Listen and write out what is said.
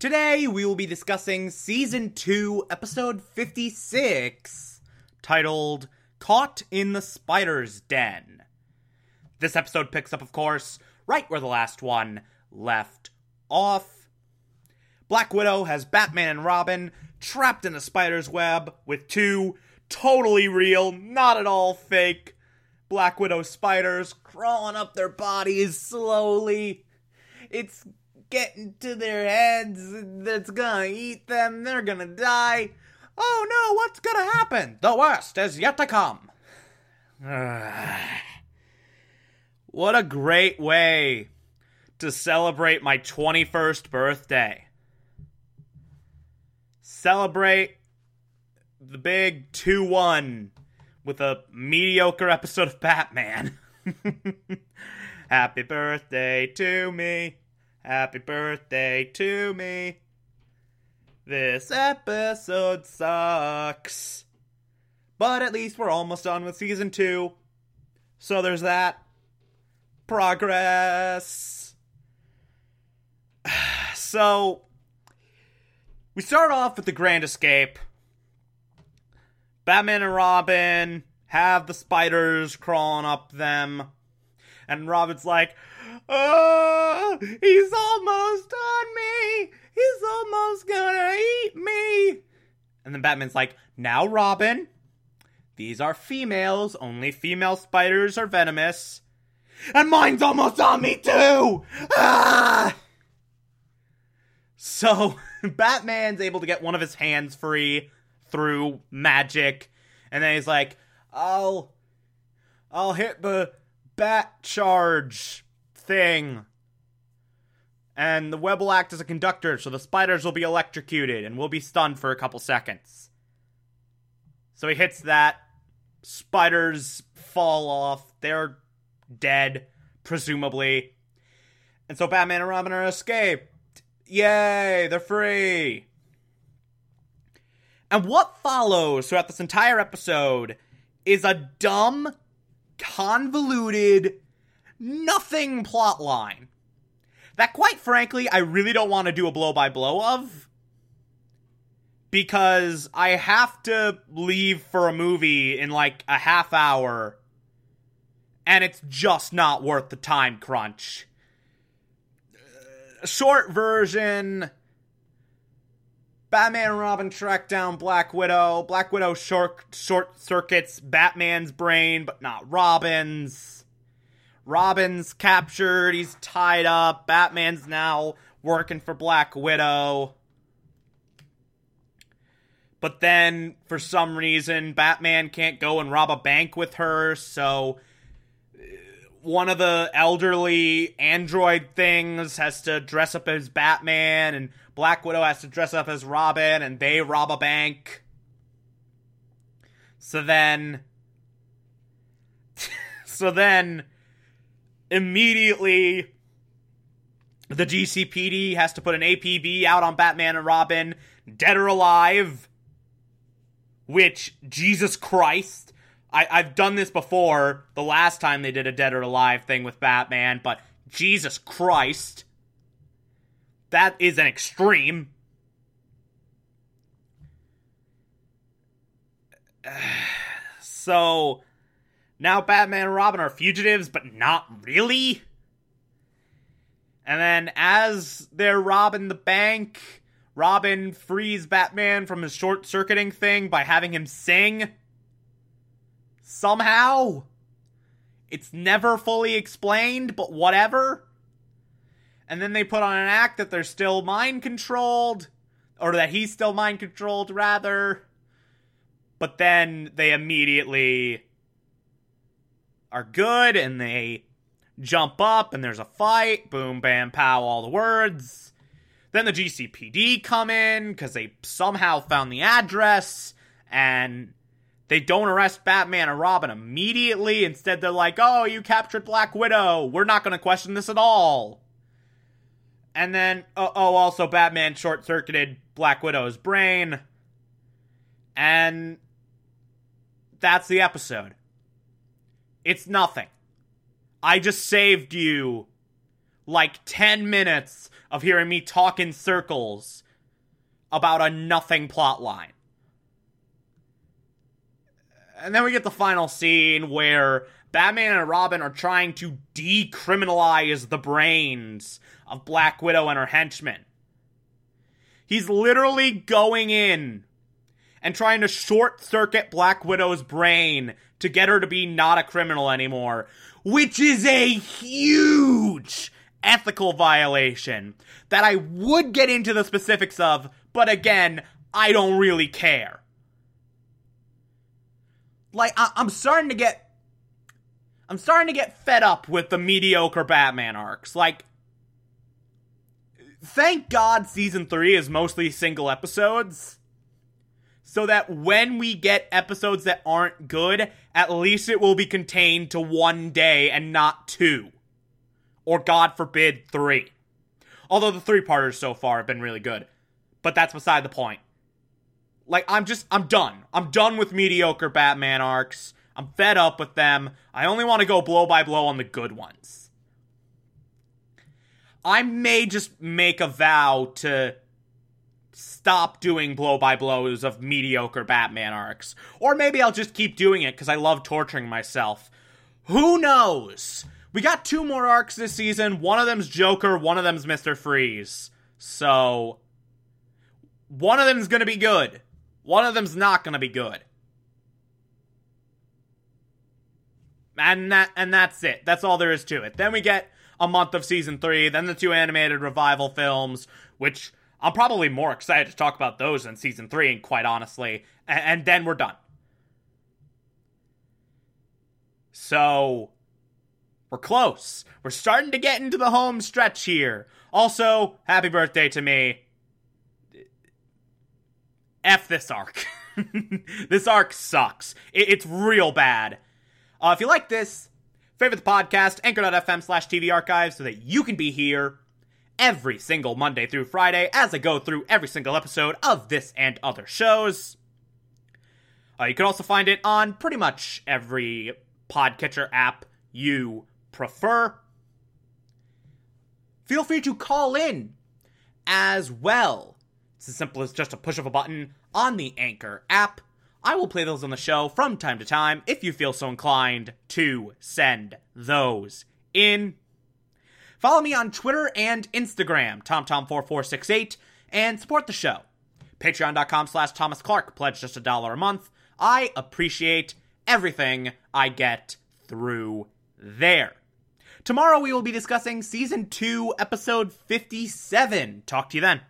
Today we will be discussing season 2, episode 56, titled Caught in the Spider's Den. This episode picks up, of course, right where the last one left off. Black Widow has Batman and Robin trapped in a spider's web with two totally real, not at all fake Black Widow spiders crawling up their bodies slowly. It's getting into their heads that's gonna eat them. They're gonna die. Oh no, what's gonna happen? The worst is yet to come. what a great way to celebrate my 21st birthday. Celebrate the big 2 1 with a mediocre episode of Batman. Happy birthday to me. Happy birthday to me. This episode sucks. But at least we're almost done with season two. So there's that. Progress. So, we start off with the Grand Escape. Batman and Robin have the spiders crawling up them. And Robin's like, Oh, he's almost on me. He's almost gonna eat me. And then Batman's like, Now, Robin, these are females. Only female spiders are venomous. And mine's almost on me, too. Ah! So, Batman's able to get one of his hands free through magic. And then he's like, I'll. I'll hit the bat charge thing. And the web will act as a conductor, so the spiders will be electrocuted and will be stunned for a couple seconds. So he hits that. Spiders fall off. They're dead, presumably. And so Batman and Robin are escaped. Yay, they're free. And what follows throughout this entire episode is a dumb, convoluted, nothing plot line that quite frankly I really don't want to do a blow by blow of because I have to leave for a movie in like a half hour and it's just not worth the time crunch. Short version Batman and Robin track down Black Widow. Black Widow short short circuits Batman's brain, but not Robin's. Robin's captured, he's tied up, Batman's now working for Black Widow. But then, for some reason, Batman can't go and rob a bank with her, so one of the elderly android things has to dress up as Batman, and Black Widow has to dress up as Robin, and they rob a bank. So then. so then immediately the GCPD has to put an APB out on Batman and Robin, dead or alive. Which, Jesus Christ, I, I've done this before the last time they did a dead or alive thing with Batman, but Jesus Christ. That is an extreme. So, now Batman and Robin are fugitives, but not really. And then as they're robbing the bank, Robin frees Batman from his short circuiting thing by having him sing. Somehow. It's never fully explained, but whatever. And then they put on an act that they're still mind controlled, or that he's still mind controlled, rather. But then they immediately are good and they jump up and there's a fight. Boom, bam, pow, all the words. Then the GCPD come in because they somehow found the address and they don't arrest Batman and Robin immediately. Instead, they're like, oh, you captured Black Widow. We're not going to question this at all. And then, oh, oh also, Batman short circuited Black Widow's brain. And that's the episode. It's nothing. I just saved you like 10 minutes of hearing me talk in circles about a nothing plot line. And then we get the final scene where Batman and Robin are trying to decriminalize the brains of Black Widow and her henchmen. He's literally going in and trying to short circuit Black Widow's brain to get her to be not a criminal anymore, which is a huge ethical violation that I would get into the specifics of, but again, I don't really care. Like, I- am starting to get. I'm starting to get fed up with the mediocre Batman arcs. Like, thank God season 3 is mostly single episodes so that when we get episodes that aren't good, at least it will be contained to one day and not two. Or, God forbid, three. Although the three parters so far have been really good. But that's beside the point. Like, I'm just, I'm done. I'm done with mediocre Batman arcs. I'm fed up with them. I only want to go blow by blow on the good ones. I may just make a vow to stop doing blow by blows of mediocre Batman arcs. Or maybe I'll just keep doing it because I love torturing myself. Who knows? We got two more arcs this season. One of them's Joker, one of them's Mr. Freeze. So, one of them's gonna be good. One of them's not gonna be good. And that and that's it. That's all there is to it. Then we get a month of season 3, then the two animated revival films, which I'm probably more excited to talk about those than season three, and quite honestly, and, and then we're done. So, we're close. We're starting to get into the home stretch here. Also, happy birthday to me. F this arc. this arc sucks. It, it's real bad. Uh, if you like this, favorite the podcast, anchor.fm slash TV archives so that you can be here every single Monday through Friday as I go through every single episode of this and other shows. Uh, you can also find it on pretty much every podcatcher app you prefer. Feel free to call in as well. It's as simple as just a push of a button on the Anchor app. I will play those on the show from time to time if you feel so inclined to send those in. Follow me on Twitter and Instagram, TomTom4468, and support the show. Patreon.com slash Thomas Clark. Pledge just a dollar a month. I appreciate everything I get through there. Tomorrow we will be discussing Season 2, Episode 57. Talk to you then.